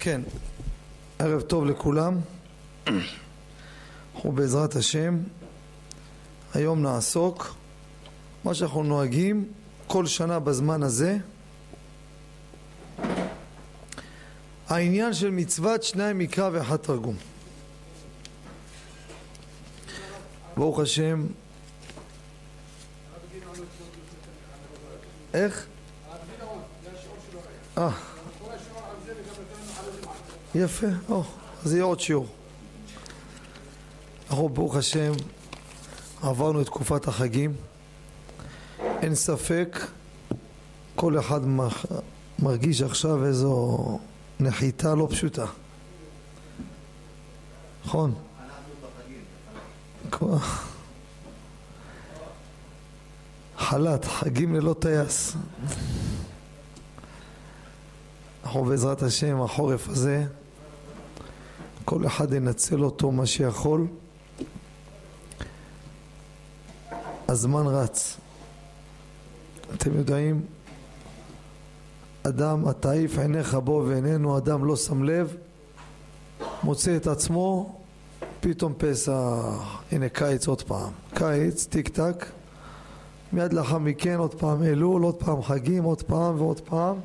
כן, ערב טוב לכולם. אנחנו בעזרת השם היום נעסוק מה שאנחנו נוהגים כל שנה בזמן הזה העניין של מצוות שניים מקרא ואחד תרגום. ברוך השם איך? אה יפה, או, אז יהיה עוד שיעור. אנחנו ברוך השם עברנו את תקופת החגים, אין ספק, כל אחד מרגיש עכשיו איזו נחיתה לא פשוטה. נכון? חל"ת, חגים ללא טייס. אנחנו בעזרת השם, החורף הזה, כל אחד ינצל אותו מה שיכול. הזמן רץ. אתם יודעים, אדם התעיף עיניך בו ואיננו אדם לא שם לב, מוצא את עצמו, פתאום פסח, הנה קיץ עוד פעם, קיץ, טיק טק, מיד לאחר מכן עוד פעם אלול, עוד פעם חגים, עוד פעם ועוד פעם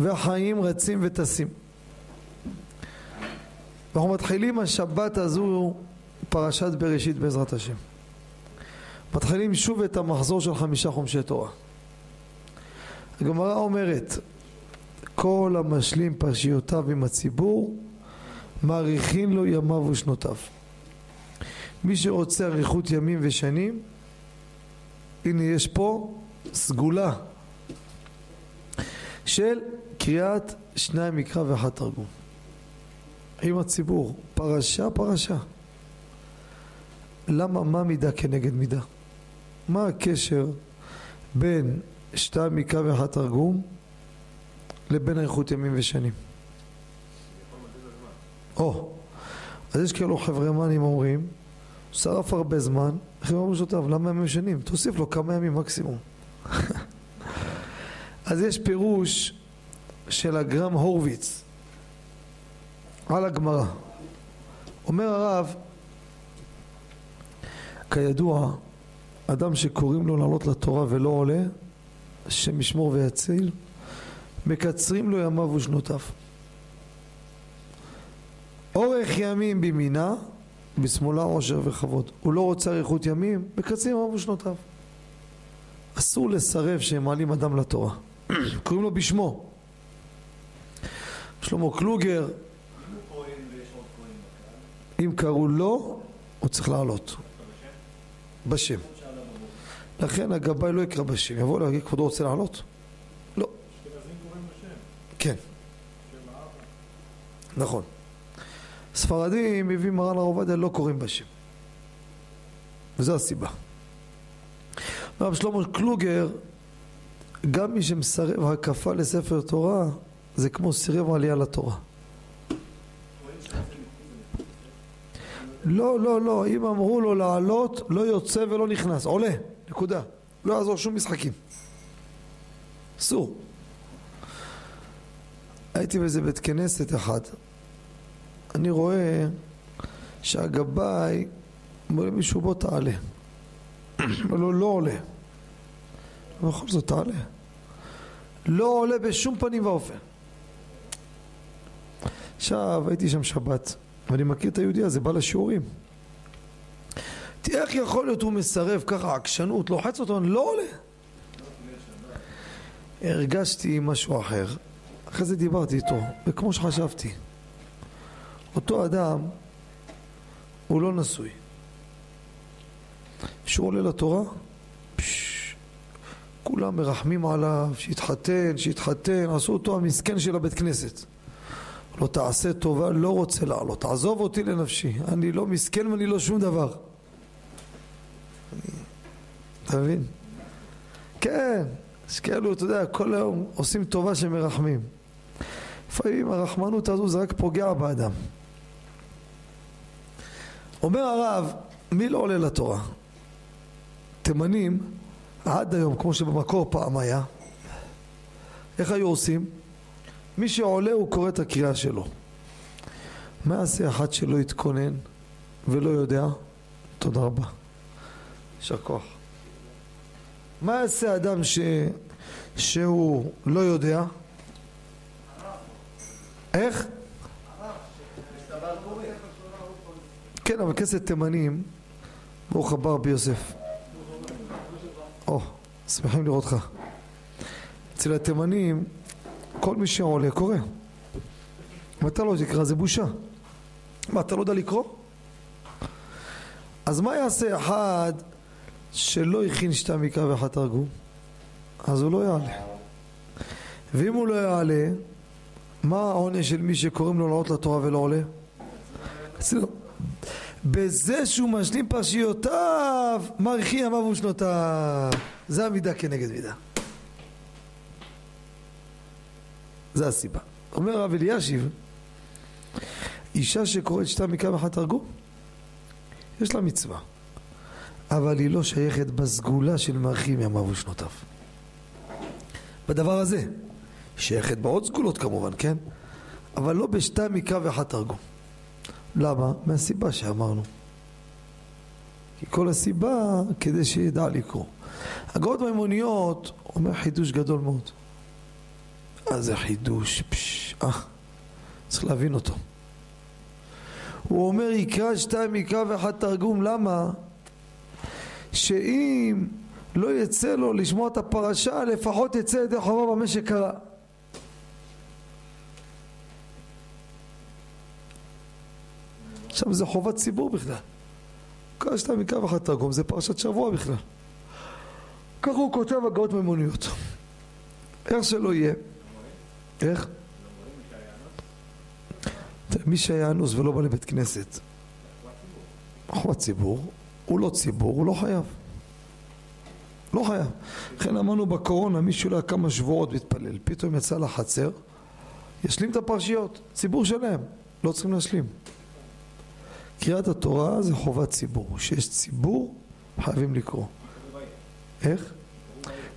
והחיים רצים וטסים. אנחנו מתחילים השבת הזו פרשת בראשית בעזרת השם. מתחילים שוב את המחזור של חמישה חומשי תורה. הגמרא אומרת כל המשלים פרשיותיו עם הציבור מאריכין לו ימיו ושנותיו. מי שרוצה אריכות ימים ושנים הנה יש פה סגולה של קריאת שניים מקרא ואחד תרגום עם הציבור, פרשה פרשה למה, מה מידה כנגד מידה? מה הקשר בין שתיים מקרא ואחד תרגום לבין אריכות ימים ושנים? או, אז יש כאלו חבר'ה מאנים אומרים, שרף הרבה זמן, איך הם אומרים שותף, למה ימים שנים? תוסיף לו כמה ימים מקסימום. אז יש פירוש של הגרם הורוביץ על הגמרא. אומר הרב, כידוע, אדם שקוראים לו לעלות לתורה ולא עולה, השם ישמור ויציל, מקצרים לו ימיו ושנותיו. אורך ימים בימינה, בשמאלה עושר וכבוד. הוא לא רוצה אריכות ימים, מקצרים ימיו ושנותיו. אסור לסרב שהם מעלים אדם לתורה. קוראים לו בשמו. שלמה קלוגר, אם קראו לו, הוא צריך לעלות. בשם. לכן הגבאי לא יקרא בשם, יבוא להגיד כבודו רוצה לעלות? לא. כן. נכון. ספרדים מביא מרן הרב עובדיה לא קוראים בשם. וזו הסיבה. הרב שלמה קלוגר, גם מי שמסרב הקפה לספר תורה, זה כמו סירב עלייה לתורה. לא, לא, לא, אם אמרו לו לעלות, לא יוצא ולא נכנס, עולה, נקודה. לא יעזור שום משחקים. אסור. הייתי באיזה בית כנסת אחד, אני רואה שהגבאי אומר למישהו בוא תעלה. אומר לו לא עולה. בכל זאת תעלה. לא עולה בשום פנים ואופן. עכשיו הייתי שם שבת ואני מכיר את היהודי הזה, בא לשיעורים. תראה איך יכול להיות הוא מסרב ככה עקשנות, לוחץ אותו, אני לא עולה. הרגשתי משהו אחר, אחרי זה דיברתי איתו, וכמו שחשבתי. אותו אדם הוא לא נשוי. כשהוא עולה לתורה, פש, כולם מרחמים עליו, שיתחתן, שיתחתן, עשו אותו המסכן של הבית כנסת. לא תעשה טובה, לא רוצה לעלות, תעזוב אותי לנפשי, אני לא מסכן ואני לא שום דבר. אתה מבין? כן, יש כאלו, אתה יודע, כל היום עושים טובה שמרחמים. לפעמים הרחמנות הזו זה רק פוגע באדם. אומר הרב, מי לא עולה לתורה? תימנים, עד היום, כמו שבמקור פעם היה, איך היו עושים? מי שעולה הוא קורא את הקריאה שלו. מה יעשה אחד שלא יתכונן ולא יודע? תודה רבה. יישר כוח. מה יעשה אדם ש... שהוא לא יודע? איך? כן, אבל כסת תימנים, ברוך הבא רבי יוסף. או, שמחים לראותך. אצל התימנים, כל מי שעולה קורא. אם אתה לא תקרא זה בושה. מה, אתה לא יודע לקרוא? אז מה יעשה אחד שלא הכין שתי מקרא ואחד תרגום? אז הוא לא יעלה. ואם הוא לא יעלה, מה העונש של מי שקוראים לו לעלות לתורה ולא עולה? בזה שהוא משלים פרשיותיו, מאריכי ימיו ושנותיו. זה המידה כנגד מידה. זה הסיבה. אומר הרב אלישיב, אישה שקוראת שתה מקרא ואחד תרגום, יש לה מצווה, אבל היא לא שייכת בסגולה של מאריכי ימיו ושנותיו. בדבר הזה. שייכת בעוד סגולות כמובן, כן? אבל לא בשתי מקרא ואחת תרגום. למה? מהסיבה שאמרנו. כי כל הסיבה כדי שידע לקרוא. הגאות מימוניות אומר חידוש גדול מאוד. אה זה חידוש, פשש, אה, צריך להבין אותו. הוא אומר יקרא שתיים מקרא ואחת תרגום, למה? שאם לא יצא לו לשמוע את הפרשה, לפחות יצא ידי חובה במה שקרה. עכשיו זה חובת ציבור בכלל. כל שאתה מקרא ואחת תרגום זה פרשת שבוע בכלל. ככה הוא כותב הגאות מימוניות. איך שלא יהיה. איך? מי שהיה אנוס ולא בא לבית כנסת, חובת ציבור, הוא לא ציבור, הוא לא חייב. לא חייב. לכן אמרנו בקורונה, מישהו לא היה כמה שבועות מתפלל, פתאום יצא לחצר, ישלים את הפרשיות, ציבור שלם, לא צריכים להשלים. קריאת התורה זה חובת ציבור, שיש ציבור חייבים לקרוא. איך?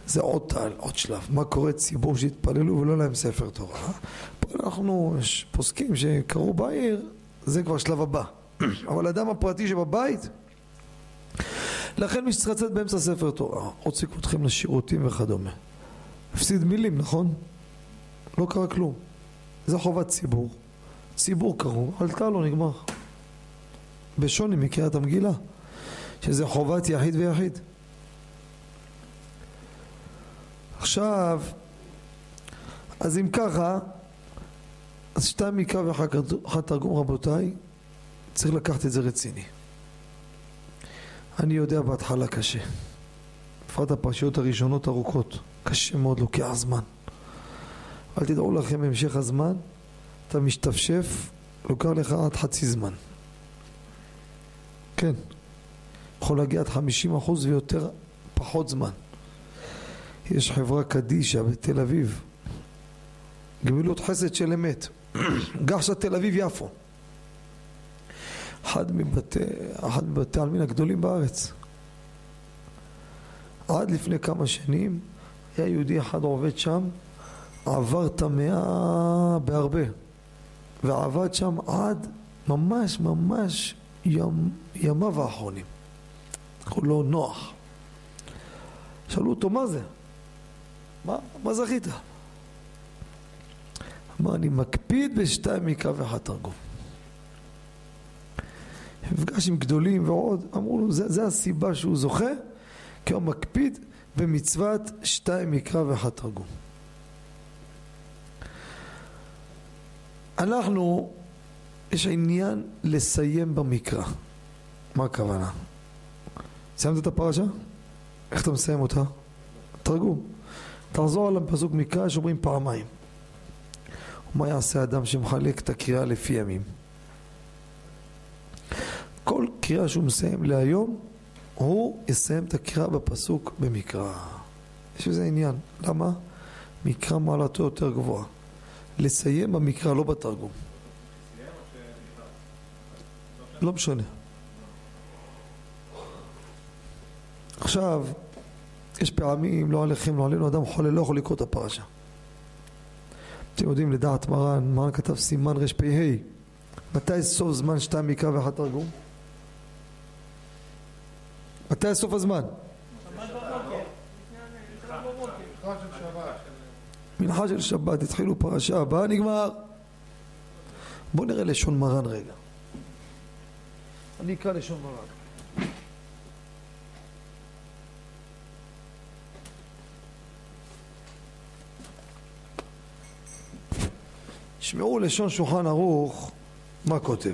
זה עוד עוד שלב. מה קורה ציבור שהתפללו ולא להם ספר תורה? פה אנחנו פוסקים שקראו בעיר, זה כבר שלב הבא. אבל האדם הפרטי שבבית, לכן מי שצריך לצאת באמצע ספר תורה, הוציא אתכם לשירותים וכדומה. הפסיד מילים, נכון? לא קרה כלום. זה חובת ציבור. ציבור קראו, עלתה לו, נגמר. בשוני מקריאת המגילה, שזה חובת יחיד ויחיד. עכשיו, אז אם ככה, אז שתיים מקרא ואחד תרגום רבותיי, צריך לקחת את זה רציני. אני יודע בהתחלה קשה. בפרט הפרשיות הראשונות ארוכות, קשה מאוד, לוקח זמן. אבל תדעו לכם, בהמשך הזמן, אתה משתפשף, לוקח לך עד חצי זמן. כן. יכול להגיע עד 50 אחוז ויותר פחות זמן. יש חברה קדישה בתל אביב, גמילות חסד של אמת, גחשת תל אביב יפו. אחד מבתי, אחד מבתי העלמין הגדולים בארץ. עד לפני כמה שנים היה יהודי אחד עובד שם, עבר את המאה בהרבה, ועבד שם עד ממש ממש ימ, ימיו האחרונים. קראו לו נוח. שאלו אותו מה זה? מה, מה זכית? אמר אני מקפיד בשתיים מקרא ואחד תרגום. נפגש עם גדולים ועוד, אמרו לו זה, זה הסיבה שהוא זוכה כי הוא מקפיד במצוות שתיים מקרא ואחד תרגום. אנחנו יש עניין לסיים במקרא. מה הכוונה? סיימת את הפרשה? איך אתה מסיים אותה? תרגום. תחזור על הפסוק מקרא שאומרים פעמיים. מה יעשה אדם שמחלק את הקריאה לפי ימים? כל קריאה שהוא מסיים להיום, הוא יסיים את הקריאה בפסוק במקרא. יש בזה עניין. למה? מקרא מעלתו יותר גבוהה. לסיים במקרא, לא בתרגום. לא משנה. עכשיו, יש פעמים, לא עליכם, לא עלינו, אדם חולה, לא יכול לקרוא את הפרשה. אתם יודעים לדעת מרן, מרן כתב סימן רפ"ה מתי סוף זמן שתיים מקרא ואחד תרגום? מתי סוף הזמן? מנחה של שבת, התחילו פרשה הבאה, נגמר. בואו נראה לשון מרן רגע. אני אקרא לשון מרן. שמעו לשון שולחן ערוך מה כותב.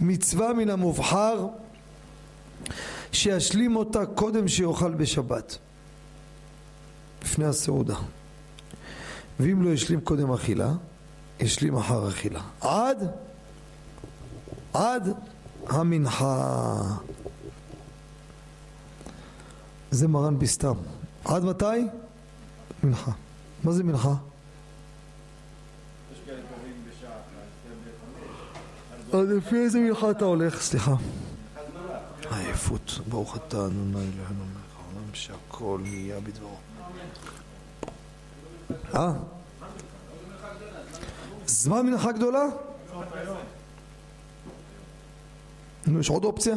מצווה מן המובחר שישלים אותה קודם שיאכל בשבת לפני הסעודה. ואם לא ישלים קודם אכילה ישלים אחר אכילה. עד עד המנחה זה מרן בסתם עד מתי? מנחה מה זה מנחה? אז לפי איזה מלכה אתה הולך? סליחה. עייפות. ברוך אתה אדוני אלוהינו מלך העולם שהכל נהיה בדברו. אה? זמן מנחה גדולה? נו, יש עוד אופציה?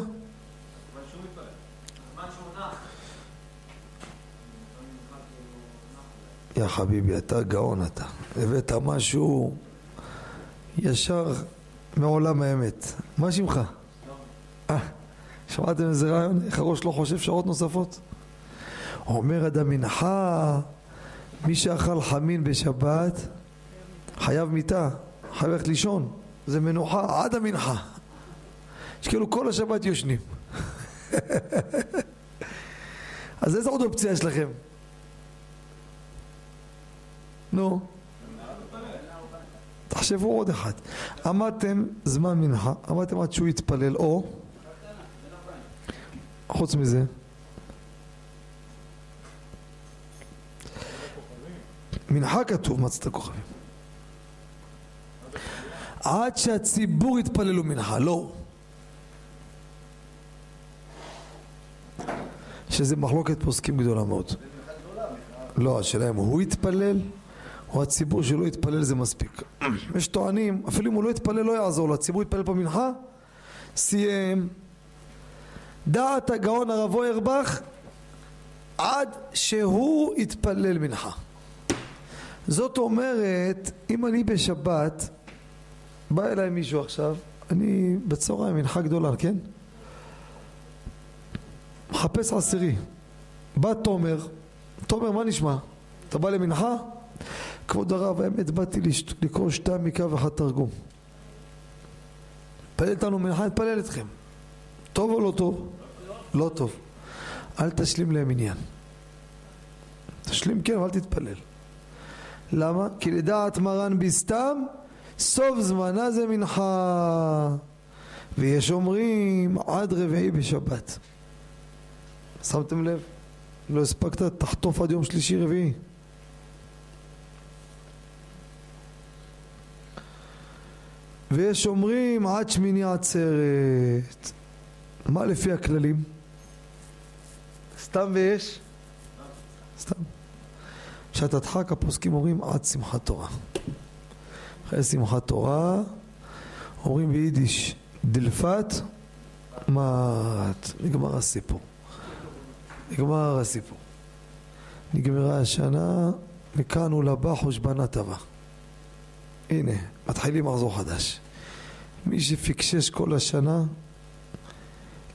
יא חביבי, אתה גאון אתה. הבאת משהו ישר מעולם האמת. מה שמך? אה, שמעתם איזה רעיון? איך הראש לא חושב שעות נוספות? אומר עד המנחה, מי שאכל חמין בשבת חייב מיטה, חייב ללכת לישון, זה מנוחה עד המנחה. יש כאילו כל השבת יושנים. אז איזה עוד אופציה יש לכם? נו. תחשבו עוד אחד. עמדתם זמן מנחה, עמדתם עד שהוא יתפלל, או חוץ מזה מנחה כתוב מצת כוכבים עד שהציבור יתפללו מנחה, לא שזה מחלוקת פוסקים גדולה מאוד לא, השאלה אם הוא יתפלל או הציבור שלא יתפלל זה מספיק. יש טוענים, אפילו אם הוא לא יתפלל לא יעזור לו, הציבור יתפלל פה מנחה, סיים. דעת הגאון הרב אוירבך עד שהוא יתפלל מנחה. זאת אומרת, אם אני בשבת, בא אליי מישהו עכשיו, אני בצהריים מנחה גדולה, כן? מחפש עשירי. בא תומר, תומר מה נשמע? אתה בא למנחה? כבוד הרב, האמת באתי לקרוא שתיים מקרא ואחד תרגום. פלל איתנו מנחה, נתפלל אתכם. טוב או לא טוב? לא טוב. אל תשלים להם עניין. תשלים כן, אבל תתפלל. למה? כי לדעת מרן בסתם, סוף זמנה זה מנחה. ויש אומרים עד רביעי בשבת. שמתם לב? לא הספקת, תחטוף עד יום שלישי רביעי. ויש אומרים עד שמיני עצרת. מה לפי הכללים? סתם ויש? סתם. שעת הדחק הפוסקים אומרים עד שמחת תורה. אחרי שמחת תורה אומרים ביידיש דלפת מת. נגמר הסיפור. נגמר הסיפור. נגמרה השנה, מכאן ולבא חושבנה טבע. הנה, מתחילים מחזור חדש. מי שפיקשש כל השנה,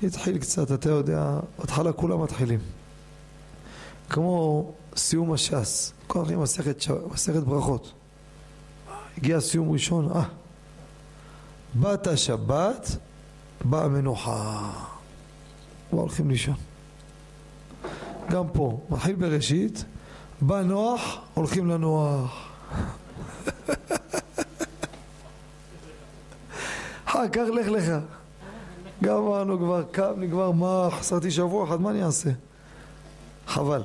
יתחיל קצת, אתה יודע, בהתחלה כולם מתחילים. כמו סיום הש"ס, כל הכי מסכת, ש... מסכת ברכות. הגיע סיום ראשון, אה, באת השבת, באה מנוחה. כבר הולכים לישון. גם פה, מתחיל בראשית, בא נוח, הולכים לנוח. אחר כך לך לך. גמרנו כבר, קם, נגמר, מה, חסרתי שבוע אחד, מה אני אעשה? חבל.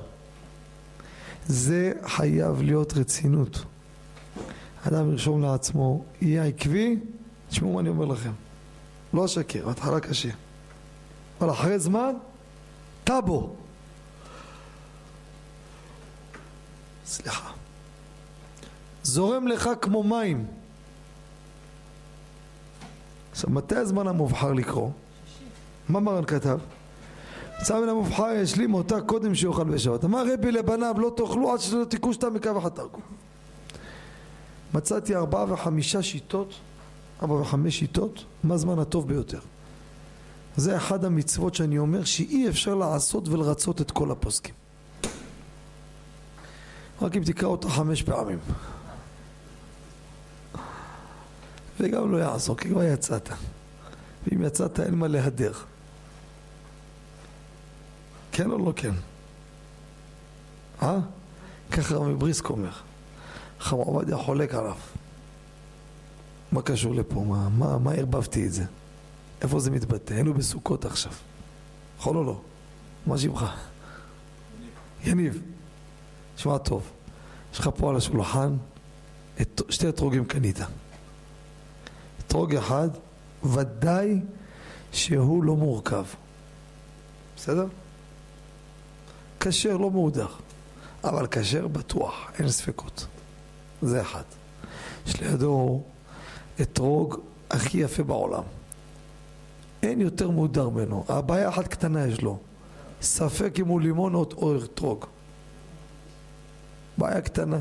זה חייב להיות רצינות. אדם ירשום לעצמו, יהיה עקבי, תשמעו מה אני אומר לכם. לא אשקר, בהתחלה קשה. אבל אחרי זמן, טאבו. סליחה. זורם לך כמו מים. עכשיו, מתי הזמן המובחר לקרוא? מה מרן כתב? צא מן המובחר ישלים אותה קודם שיאכל בשבת. אמר רבי לבניו לא תאכלו עד שלא תיקחו שתם מקו אחת תרגו. מצאתי ארבעה וחמישה שיטות, ארבע וחמש שיטות, מה הזמן הטוב ביותר. זה אחד המצוות שאני אומר שאי אפשר לעשות ולרצות את כל הפוסקים. רק אם תקרא אותה חמש פעמים. וגם לא יעזור, כי כבר יצאת. ואם יצאת אין מה להדר. כן או לא כן? אה? ככה רמי בריסק אומר. חם עובדיה חולק עליו. מה קשור לפה? מה, מה, מה ערבבתי את זה? איפה זה מתבטא? היינו בסוכות עכשיו. יכול או לא? מה שמך? יניב. שמע טוב. יש לך פה על השולחן את, שתי אתרוגים קנית. אתרוג אחד, ודאי שהוא לא מורכב. בסדר? כשר לא מהודח, אבל כשר בטוח, אין ספקות. זה אחד. יש לידו אתרוג הכי יפה בעולם. אין יותר מהודר ממנו. הבעיה אחת קטנה יש לו. ספק אם הוא לימון או אתרוג. בעיה קטנה.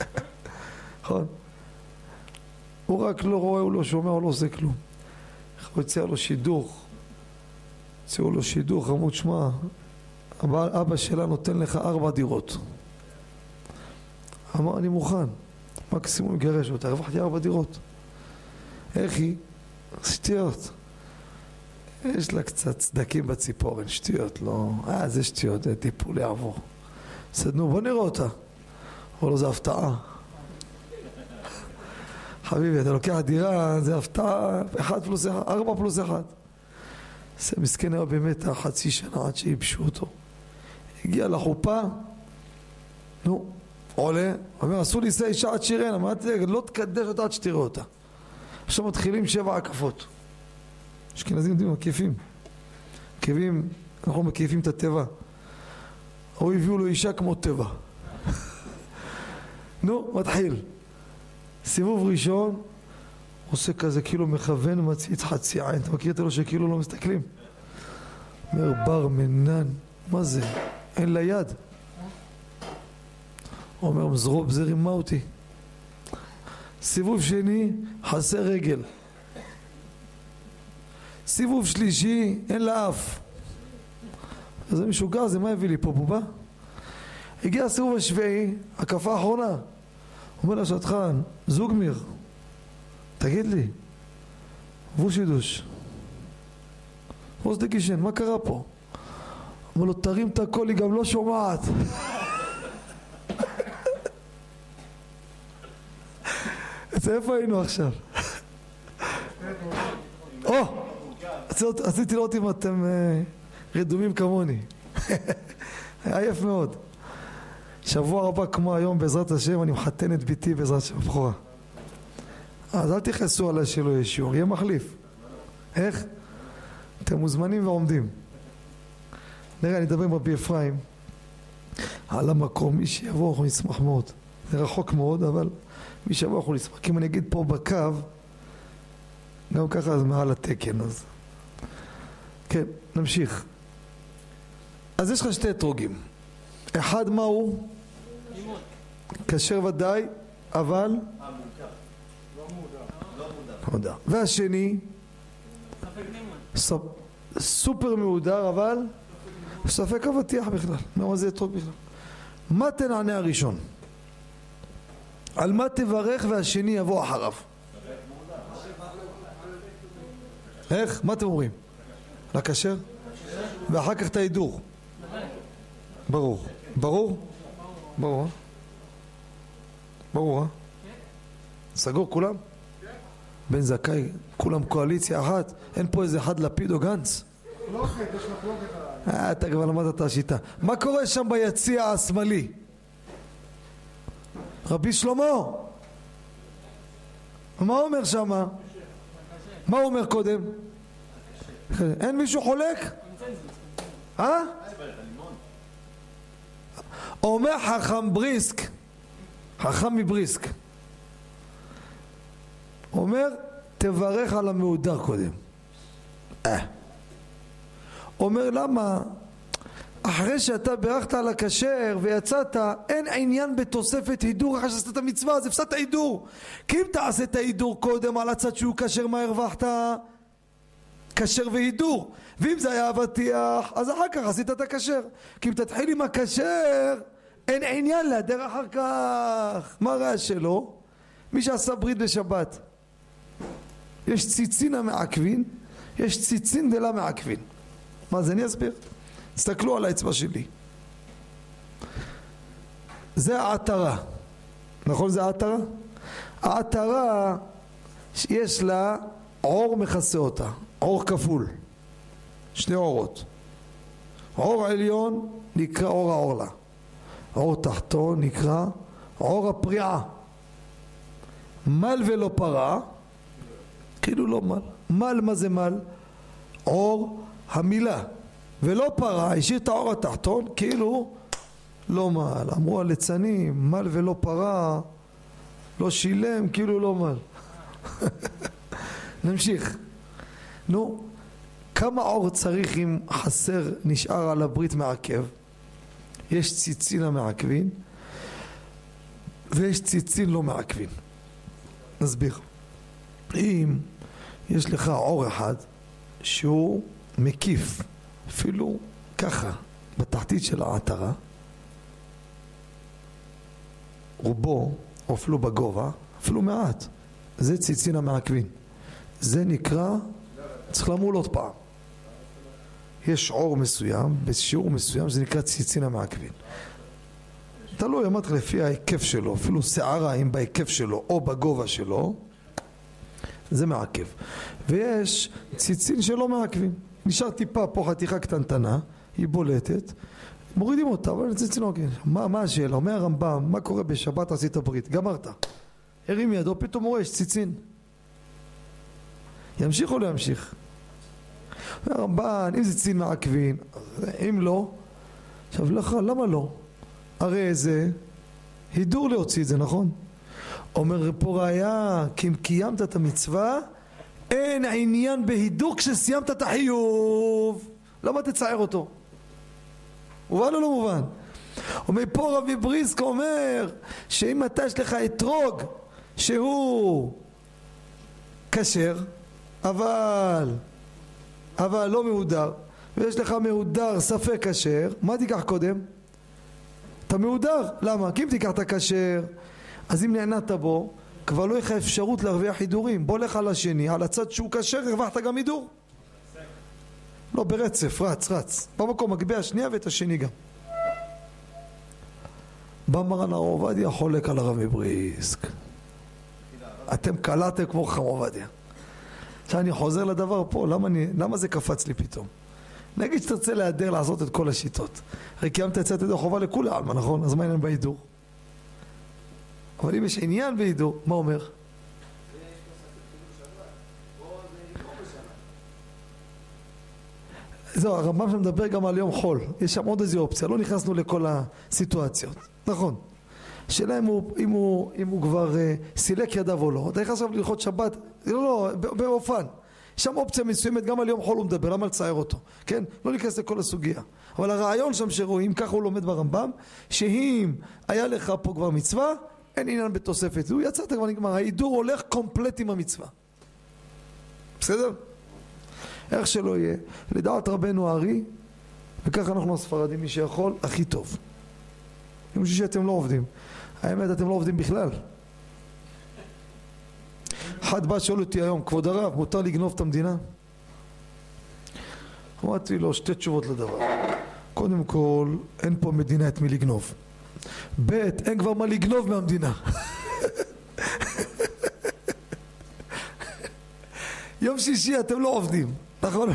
נכון? הוא רק לא רואה, הוא לא שומע, הוא לא עושה כלום. הוא הציע לו שידוך. הציעו לו שידוך, אמרו, שמע, אבא שלה נותן לך ארבע דירות. אמר, אני מוכן. מקסימום יגרש אותה, הרווחתי ארבע דירות. איך היא? שטויות. יש לה קצת סדקים בציפורן, שטויות, לא... אה, זה שטויות, זה טיפול יעבור. בסדר, נו, בוא נראה אותה. אמר לו, זה הפתעה. חביבי, אתה לוקח דירה, זה הפתעה, אחד פלוס אחד, ארבע פלוס אחד. זה מסכן היה באמת חצי שנה עד שייבשו אותו. הגיע לחופה, נו, עולה, אומר, אסור להישא אישה עד שירנה, אמרתי, לא תקדש אותה עד שתראה אותה. עכשיו מתחילים שבע הקפות. אשכנזים יודעים, מקיפים. מקיפים, אנחנו מקיפים את התיבה. או הביאו לו אישה כמו טבע. נו, מתחיל. סיבוב ראשון, עושה כזה כאילו מכוון חצי עין. אתה מכיר את אלו שכאילו לא מסתכלים? אומר בר מנן, מה זה? אין לה יד. אומר מזרוב זה רימה אותי. סיבוב שני, חסר רגל. סיבוב שלישי, אין לה אף. זה משוגע, זה מה הביא לי פה בובה? הגיע הסיבוב השביעי, הקפה האחרונה. אומר לה שטחן, זוגמיר, תגיד לי, וושידוש, ווסדגישן, מה קרה פה? אומר לו, תרים את הקול, היא גם לא שומעת. אז איפה היינו עכשיו? או! רציתי לראות אם אתם אה, רדומים כמוני. עייף מאוד. שבוע הבא כמו היום בעזרת השם אני מחתן את ביתי בעזרת השם הבכורה. אז אל תכעסו עליי שלא יהיה שיעור, יהיה מחליף. איך? אתם מוזמנים ועומדים. נראה, אני אדבר עם רבי אפרים על המקום, מי שיבוא אנחנו נשמח מאוד. זה רחוק מאוד, אבל מי שיבוא אנחנו נשמח. כי אם אני אגיד פה בקו, גם ככה זה מעל התקן, אז... כן, נמשיך. אז יש לך שתי אתרוגים. אחד מהו? כשר ודאי, אבל? מודע. והשני? סופר מהודר, אבל? ספק אבטיח בכלל. מה זה אתרוג בכלל? מה תנענה הראשון? על מה תברך והשני יבוא אחריו? איך? מה אתם אומרים? לכשר? ואחר כך את ההידור. ברור. ברור? ברור. ברור, אה? סגור כולם? בן זכאי, כולם קואליציה אחת? אין פה איזה אחד לפיד או גנץ? אה, אתה כבר למדת את השיטה. מה קורה שם ביציע השמאלי? רבי שלמה. מה אומר שמה? מה הוא אומר קודם? אין מישהו חולק? אה? אומר חכם בריסק, חכם מבריסק, אומר תברך על המהודר קודם. אה. אומר למה? אחרי שאתה בירכת על הכשר ויצאת, אין עניין בתוספת הידור אחרי שעשית את המצווה, אז הפסדת הידור. כי אם תעשה את ההידור קודם על הצד שהוא כשר, מה הרווחת? כשר והידור. ואם זה היה אבטיח, אז אחר כך עשית את הכשר. כי אם תתחיל עם הכשר, אין עניין להדר אחר כך. מה הרעש שלו? מי שעשה ברית בשבת. יש ציצין המעכבין, יש ציצין דלה מעכבין. מה זה? אני אסביר. תסתכלו על האצבע שלי. זה העטרה. נכון זה העטרה? העטרה יש לה עור מכסה אותה, עור כפול. שני עורות. עור עליון נקרא עור העורלה. עור תחתון נקרא עור הפריעה. מל ולא פרה, כאילו לא מל. מל מה זה מל? עור המילה. ולא פרה, השאיר את העור התחתון, כאילו לא מל. אמרו הליצנים, מל ולא פרה, לא שילם, כאילו לא מל. נמשיך. נו, כמה עור צריך אם חסר נשאר על הברית מעכב? יש ציצין המעכבין ויש ציצין לא מעכבין. נסביר. אם יש לך עור אחד שהוא מקיף אפילו ככה, בתחתית של העטרה, רובו, או אפילו בגובה, אפילו מעט, זה ציצין המעכבין. זה נקרא, צריך למול עוד פעם. יש עור מסוים, בשיעור מסוים, זה נקרא ציצין המעכבין. תלוי, אמרתי לך, לפי ההיקף שלו, אפילו שערה אם בהיקף שלו או בגובה שלו, זה מעכב. ויש ציצין שלא מעכבים. נשאר טיפה פה חתיכה קטנטנה, היא בולטת, מורידים אותה, אבל זה צינוק. מה, מה השאלה? אומר הרמב"ם, מה קורה בשבת עשית ברית? גמרת. הרים ידו, פתאום רואה, יש ציצין. ימשיך או לא ימשיך? אומר הרמב"ן, אם זה ציצין מעכבין, אם לא, עכשיו לך, למה לא? הרי זה הידור להוציא את זה, נכון? אומר פה ראיה, כי אם קיימת את המצווה אין עניין בהידור כשסיימת את החיוב למה תצער אותו? מובן או לא מובן? ומפה רבי בריסק אומר שאם אתה יש לך אתרוג שהוא כשר אבל אבל לא מהודר. ויש לך מהודר ספק כשר. מה תיקח קודם? אתה מהודר. למה? כי אם תיקח את הכשר אז אם נענעת בו כבר לא יהיה לך אפשרות להרוויח הידורים בוא לך על השני, על הצד שהוא כשר הרווחת גם הידור. לא ברצף, רץ, רץ. במקום מגביה שנייה ואת השני גם. בא מרן הרב עובדיה חולק על הרב מבריסק. אתם קלעתם כמו חכם עובדיה עכשיו אני חוזר לדבר פה, למה, אני, למה זה קפץ לי פתאום? נגיד שתרצה להיעדר לעשות את כל השיטות הרי קיימת את זה חובה לכולי עלמא, נכון? אז מה העניין בהידור? אבל אם יש עניין בהידור, מה אומר? זהו, הרמב"ם שם מדבר גם על יום חול, יש שם עוד איזו אופציה, לא נכנסנו לכל הסיטואציות, נכון. השאלה אם הוא, אם אם הוא כבר uh, סילק ידיו או לא, אתה נכנס עכשיו ללכות שבת, לא, לא, באופן, יש שם אופציה מסוימת, גם על יום חול הוא מדבר, למה לצייר אותו, כן? לא ניכנס לכל הסוגיה. אבל הרעיון שם שרואים, ככה הוא לומד ברמב"ם, שאם היה לך פה כבר מצווה, אין עניין בתוספת, הוא יצא, כבר נגמר, ההידור הולך קומפלט עם המצווה. בסדר? איך שלא יהיה, לדעת רבנו הארי, וככה אנחנו הספרדים, מי שיכול, הכי טוב. יום שישי אתם לא עובדים. האמת, אתם לא עובדים בכלל. אחד בא שואל אותי היום, כבוד הרב, מותר לגנוב את המדינה? אמרתי לו שתי תשובות לדבר. קודם כל, אין פה מדינה את מי לגנוב. ב', אין כבר מה לגנוב מהמדינה. יום שישי אתם לא עובדים, נכון?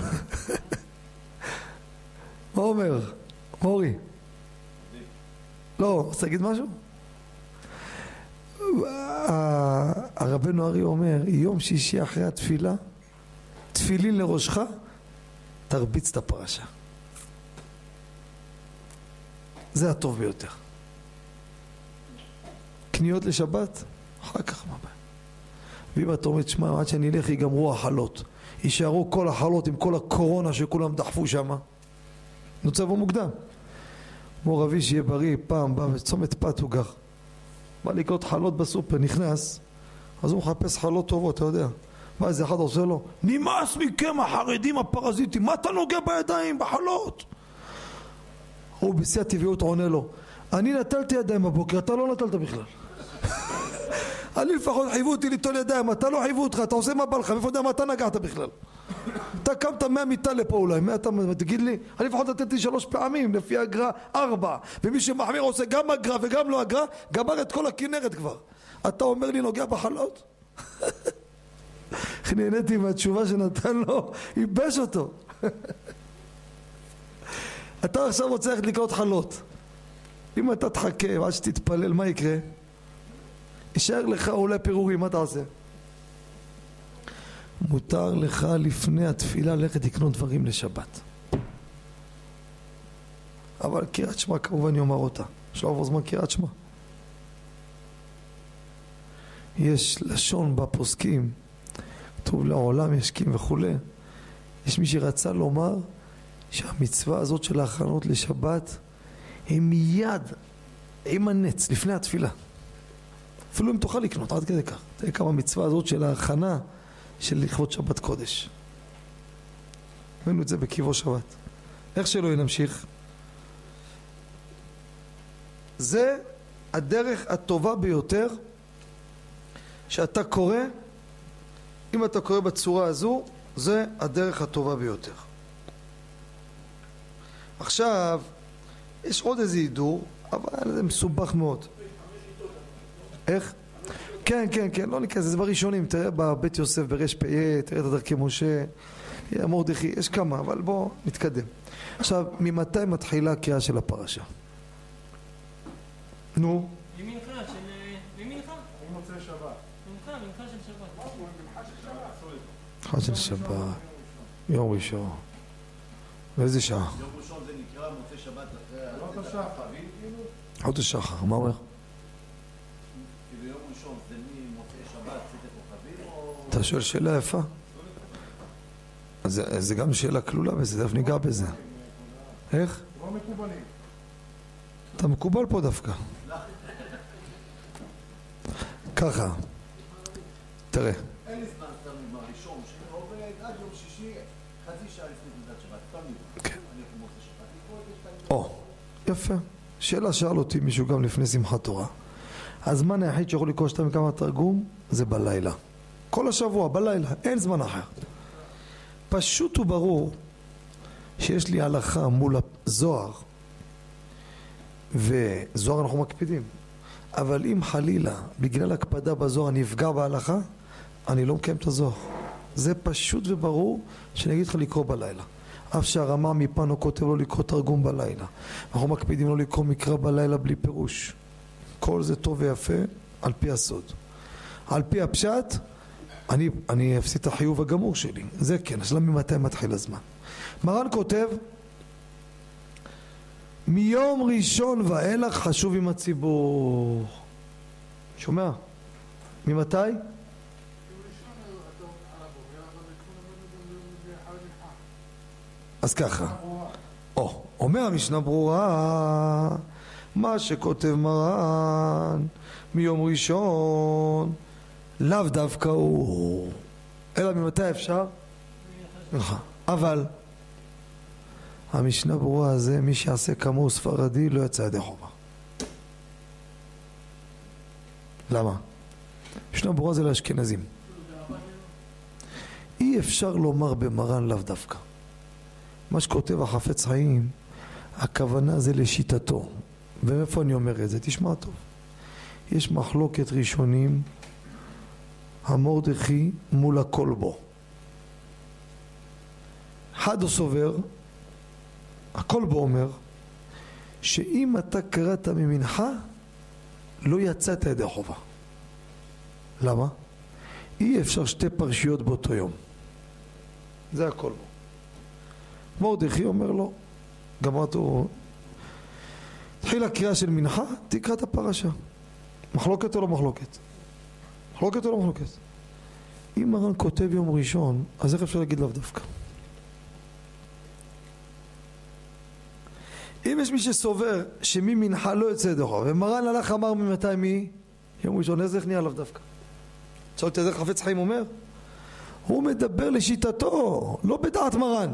מה אומר? מורי? לא, רוצה להגיד משהו? הרבנו ארי אומר, יום שישי אחרי התפילה, תפילין לראשך, תרביץ את הפרשה. זה הטוב ביותר. קניות לשבת, אחר כך מה בעיה. ואם אתה אומר, תשמע, עד שאני אלך ייגמרו החלות. יישארו כל החלות עם כל הקורונה שכולם דחפו שם. רוצה לבוא מוקדם. מור אבי שיהיה בריא, פעם בא בצומת פת הוא גר. בא לקנות חלות בסופר, נכנס, אז הוא מחפש חלות טובות, אתה יודע. בא איזה אחד עושה לו, נמאס מכם החרדים הפרזיטים, מה אתה נוגע בידיים, בחלות? הוא בשיא הטבעיות עונה לו, אני נטלתי ידיים בבוקר, אתה לא נטלת בכלל. אני לפחות חייבו אותי ליטול ידיים, אתה לא חייבו אותך, אתה עושה מה בא לך, מאיפה יודע מה אתה נגעת בכלל? אתה קמת מהמיטה לפה אולי, מה אתה תגיד לי? אני לפחות נתתי שלוש פעמים, לפי אגרה ארבע, ומי שמחמיר עושה גם אגרה וגם לא אגרה, גמר את כל הכנרת כבר. אתה אומר לי נוגע בחלות? איך נהניתי מהתשובה שנתן לו, ייבש אותו. אתה עכשיו רוצה ללכת לקנות חלות. אם אתה תחכה עד שתתפלל, מה יקרה? יישאר לך אולי פירורים, מה אתה עושה? מותר לך לפני התפילה ללכת לקנות דברים לשבת. אבל קריאת שמע כמובן יאמר אותה. אפשר לעבור זמן קריאת שמע. יש לשון בפוסקים, כתוב לעולם ישכים וכולי. יש מי שרצה לומר שהמצווה הזאת של ההכנות לשבת היא מיד עם הנץ, לפני התפילה. אפילו אם תוכל לקנות, עד כדי כך. תראה כמה מצווה הזאת של ההכנה של לכבוד שבת קודש. ראינו את זה בקיבו שבת. איך שלא יהיה נמשיך? זה הדרך הטובה ביותר שאתה קורא, אם אתה קורא בצורה הזו, זה הדרך הטובה ביותר. עכשיו, יש עוד איזה הידור, אבל זה מסובך מאוד. איך? כן, כן, כן, לא ניכנס, זה בראשונים, תראה בבית יוסף ברש פ"א, תראה את הדרכי משה, מרדכי, יש כמה, אבל בואו נתקדם. עכשיו, ממתי מתחילה הקריאה של הפרשה? נו? ממנחה של... ממנחה. ממוצאי שבת. מנחה, מנחה של שבת. מנחה של שבת, יום ראשון. באיזה שעה? יום ראשון זה נקרא מוצאי שבת אחרי... עלות השחר. חודש שחר, מה אומר? כאילו יום ראשון זה ממוצאי שבת צאת כוכבים או... אתה שואל שאלה יפה. אז זה- גם שאלה כלולה בזה, תכף ניגע בזה. איך? לא מקובלים. אתה מקובל פה דווקא. ככה, תראה, הראשון שאני עובד עד יום שישי חצי שעה לפני תעודת שבת. נראה. כן. אני הולך למוצאי שבת. או, יפה. שאלה שאל אותי מישהו גם לפני שמחת תורה. הזמן היחיד שיכול לקרוא שתיים כמה תרגום זה בלילה. כל השבוע, בלילה, אין זמן אחר. פשוט וברור שיש לי הלכה מול הזוהר, וזוהר אנחנו מקפידים, אבל אם חלילה, בגלל הקפדה בזוהר אני אפגע בהלכה, אני לא מקיים את הזוהר. זה פשוט וברור שאני אגיד לך לקרוא בלילה. אף שהרמה מפנו כותב לא לקרוא תרגום בלילה. אנחנו מקפידים לא לקרוא מקרא בלילה בלי פירוש. כל זה טוב ויפה על פי הסוד. על פי הפשט, אני, אני אפסיד את החיוב הגמור שלי. זה כן, השאלה ממתי מתחיל הזמן. מרן כותב, מיום ראשון ואילך חשוב עם הציבור. שומע? ממתי? אז ככה. או, אומר המשנה ברורה, מה שכותב מרן מיום ראשון, לאו דווקא הוא, אלא ממתי אפשר? ממך. אבל המשנה ברורה הזה, מי שיעשה כמוהו ספרדי לא יצא ידי חובה. למה? משנה ברורה זה לאשכנזים. אי אפשר לומר במרן לאו דווקא. מה שכותב החפץ חיים, הכוונה זה לשיטתו. ומאיפה אני אומר את זה? תשמע טוב. יש מחלוקת ראשונים, המורדכי מול הכל בו. אחד הוא סובר, הכל בו אומר, שאם אתה קראת ממנחה, לא יצאת ידי חובה. למה? אי אפשר שתי פרשיות באותו יום. זה הכל בו. מרדכי אומר לו, גמרתו, התחילה קריאה של מנחה, תקרא את הפרשה. מחלוקת או לא מחלוקת? מחלוקת או לא מחלוקת? אם מרן כותב יום ראשון, אז איך אפשר להגיד לאו דווקא? אם יש מי שסובר שממנחה לא יוצא חובה, ומרן הלך אמר ממתי מי? יום ראשון, איזה איך נהיה לאו דווקא? שאלתי איזה חפץ חיים אומר? הוא מדבר לשיטתו, לא בדעת מרן.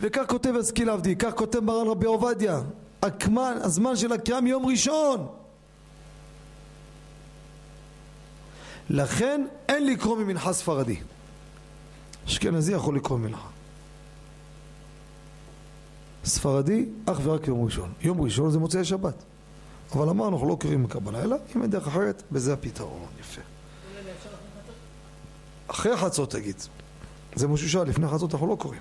וכך כותב השכיל עבדי, כך כותב מרן רבי עובדיה, הקמן, הזמן של הקריאה מיום ראשון. לכן אין לקרוא ממנחה ספרדי. אשכנזי יכול לקרוא מנחה. ספרדי אך ורק יום ראשון. יום ראשון זה מוצאי שבת. אבל אמרנו, אנחנו לא קוראים מקבלה, אלא אם אין דרך אחרת, וזה הפתרון. יפה. אחרי חצות תגיד. זה משהו שעה, לפני חצות אנחנו לא קוראים.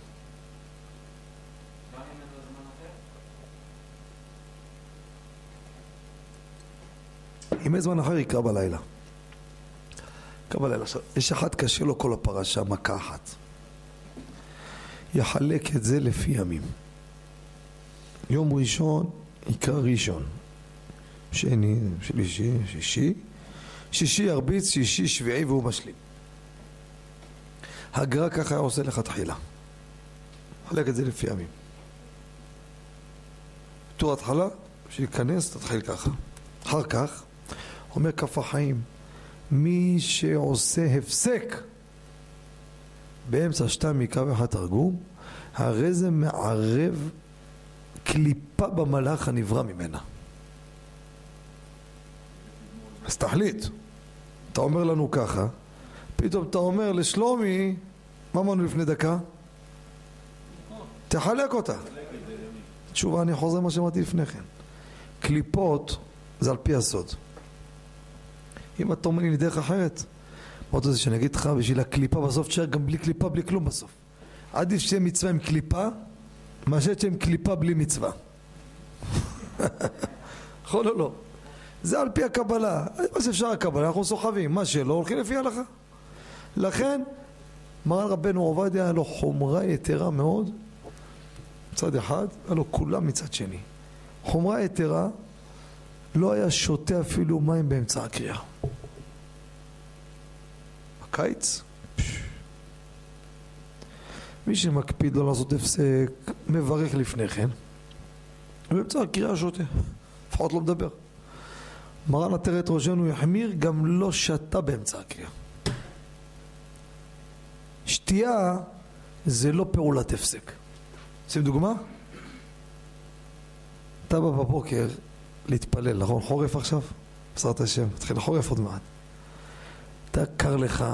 אם אין זמן אחר יקרא בלילה. יקרא בלילה. עכשיו, יש אחד קשה לו כל הפרשה, מכה אחת. יחלק את זה לפי ימים. יום ראשון יקרא ראשון. שני, שלישי, שישי. שישי ירביץ, שישי שביעי והוא משלים. הגר"א ככה עושה לכתחילה. חלק את זה לפי ימים. בתור התחלה, שייכנס, תתחיל ככה. אחר כך, אומר כף החיים, מי שעושה הפסק באמצע שתיים מקרא ואחד תרגום, הרי זה מערב קליפה במלאך הנברא ממנה. אז תחליט. אתה אומר לנו ככה, פתאום אתה אומר לשלומי, מה אמרנו לפני דקה? תחלק אותה. תשובה, אני חוזר מה שאמרתי לפני כן. קליפות זה על פי הסוד. אם אתה אומר לי דרך אחרת, מה אתה רוצה שאני אגיד לך בשביל הקליפה בסוף תשאר גם בלי קליפה, בלי כלום בסוף. עדיף שתהיה מצווה עם קליפה, מאשר שתהיה עם קליפה בלי מצווה. נכון או לא? זה על פי הקבלה. מה שאפשר הקבלה, אנחנו סוחבים. מה שלא, הולכים לפי ההלכה. לכן, מרן רבנו עובדיה היה לו חומרה יתרה מאוד מצד אחד, היה לו כולם מצד שני. חומרה יתרה, לא היה שותה אפילו מים באמצע הקריאה. בקיץ, פש. מי שמקפיד לא לעשות הפסק, מברך לפני כן, ובאמצע הקריאה שותה, לפחות לא מדבר. מרן עטרת ראשנו יחמיר, גם לא שתה באמצע הקריאה. שתייה זה לא פעולת הפסק. עושים דוגמה? אתה בא בבוקר להתפלל, נכון? חורף עכשיו? בעזרת השם, מתחיל חורף עוד מעט. אתה קר לך,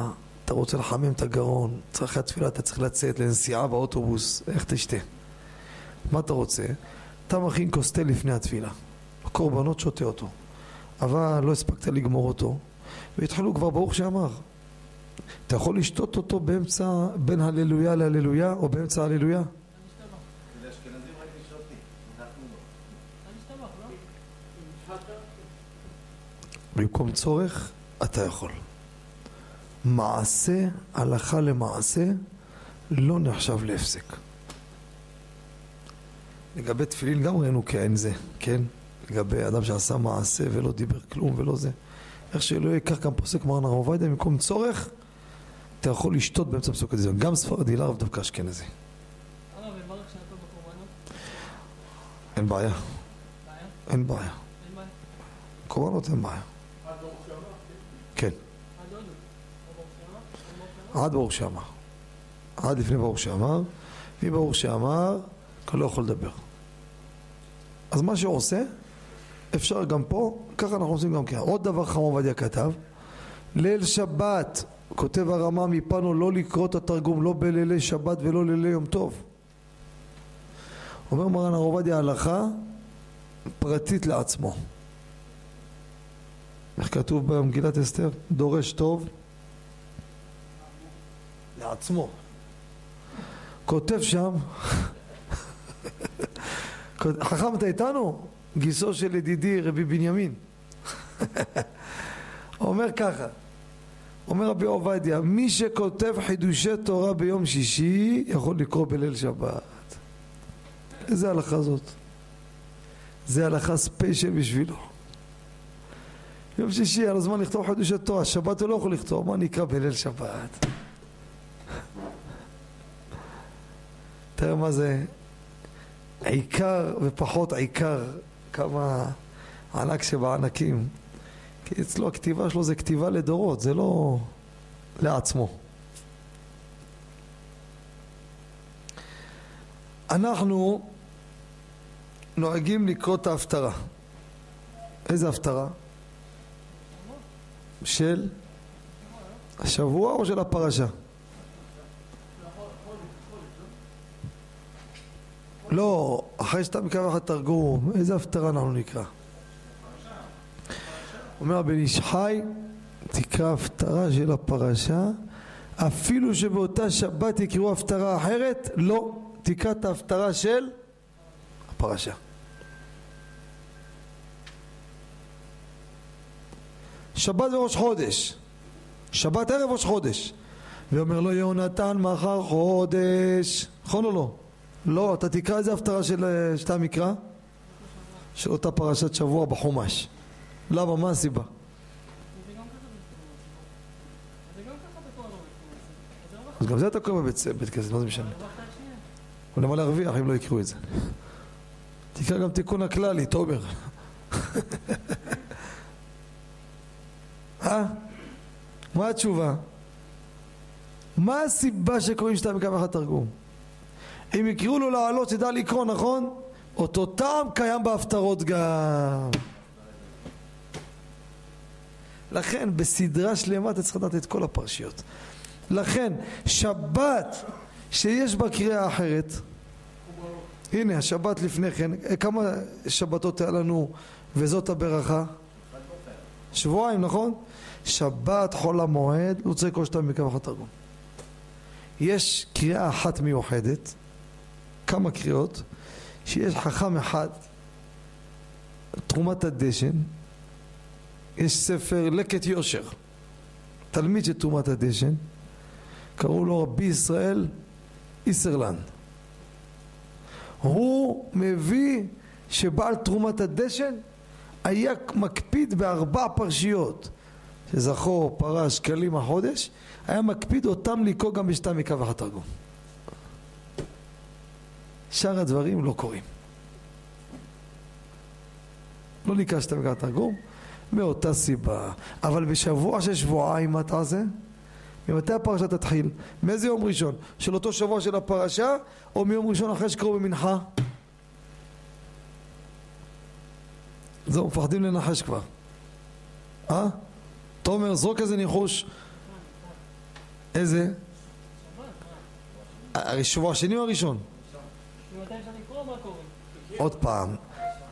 אתה רוצה לחמם את הגרון, צריך התפילה, אתה צריך לצאת לנסיעה באוטובוס, איך תשתה? מה אתה רוצה? אתה מכין כוס תה לפני התפילה. הקורבנות שותה אותו. אבל לא הספקת לגמור אותו, והתחילו כבר ברוך שאמר. אתה יכול לשתות אותו באמצע, בין הללויה להללויה, או באמצע הללויה? לאשכנזים ראיתי שותים, אנחנו לא. במקום צורך, אתה יכול. מעשה, הלכה למעשה, לא נחשב להפסק. לגבי תפילין גם ראינו כאין זה, כן? לגבי אדם שעשה מעשה ולא דיבר כלום ולא זה. איך שלא יהיה, כך גם פוסק מרן הרב עובדיה, במקום צורך, אתה יכול לשתות באמצע פסוק הדזיון. גם ספרדי, לאו דווקא אשכנזי. אין בעיה. אין בעיה? קורבנות אין בעיה. כן, עד עוד? או ברוך שאמר? או ברוך שאמר? עד ברוך שאמר. עד לפני ברוך שאמר, מברוך שאמר, אתה לא יכול לדבר. אז מה שהוא עושה, אפשר גם פה, ככה אנחנו עושים גם כן. עוד דבר חם עובדיה כתב, ליל שבת, כותב הרמה מפנו לא לקרוא את התרגום לא בלילי שבת ולא לילי יום טוב. אומר מרן הרב עובדיה הלכה פרטית לעצמו. איך כתוב במגילת אסתר? דורש טוב לעצמו. כותב שם, חכם אתה איתנו? גיסו של ידידי רבי בנימין. אומר ככה, אומר רבי עובדיה, מי שכותב חידושי תורה ביום שישי יכול לקרוא בליל שבת. איזה הלכה זאת? זה הלכה ספיישל בשבילו. יום שישי היה לו זמן לכתוב חידושי תורה, שבת הוא לא יכול לכתוב, מה נקרא בליל שבת? תראה מה זה עיקר ופחות עיקר, כמה ענק שבענקים. כי אצלו הכתיבה שלו זה כתיבה לדורות, זה לא לעצמו. אנחנו נוהגים לקרוא את ההפטרה. איזה הפטרה? של השבוע או של הפרשה? לא, אחרי שאתה לך תרגום, איזה הפטרה אנחנו נקרא? אומר הבן איש חי, תקרא הפטרה של הפרשה, אפילו שבאותה שבת יקראו הפטרה אחרת, לא, תקרא את ההפטרה של הפרשה. שבת וראש חודש, שבת ערב ראש חודש, ואומר לו יונתן מחר חודש, נכון או לא? לא, אתה תקרא איזה הפטרה של שאתה מקרא? של אותה פרשת שבוע בחומש. למה? מה הסיבה? אז גם זה אתה קורא בבית בית כנסת, מה זה משנה? אבל למה להרוויח אם לא יקראו את זה? תקרא גם תיקון הכללי, תומר. אה? מה התשובה? מה הסיבה שקוראים שתיים מקו אחד תרגום? אם יקראו לו לעלות, תדע לקרוא, נכון? אותו טעם קיים בהפטרות גם. לכן בסדרה שלמה אתה צריך לדעת את כל הפרשיות. לכן שבת שיש בה קריאה אחרת, הנה השבת לפני כן, כמה שבתות היה לנו וזאת הברכה? שבועיים נכון? שבת חול המועד, הוא צריך כל שתיים אחת תרגום. יש קריאה אחת מיוחדת, כמה קריאות, שיש חכם אחד, תרומת הדשן, יש ספר לקט יושר, תלמיד של תרומת הדשן, קראו לו רבי ישראל איסרלן. הוא מביא שבעל תרומת הדשן היה מקפיד בארבע פרשיות שזכור, פרש, שקלים החודש, היה מקפיד אותם לקרוא גם בשתם מקו אחת תרגום. שאר הדברים לא קורים. לא מקו אחת תרגום, מאותה סיבה. אבל בשבוע של שבועיים מה תעשה? ממתי הפרשה תתחיל? מאיזה יום ראשון? של אותו שבוע של הפרשה, או מיום ראשון אחרי שקראו במנחה? זהו, מפחדים לנחש כבר. אה? תומר, זרוק איזה ניחוש. איזה? השבוע השני או הראשון? ממתי אפשר לקרוא מה קורה? עוד פעם.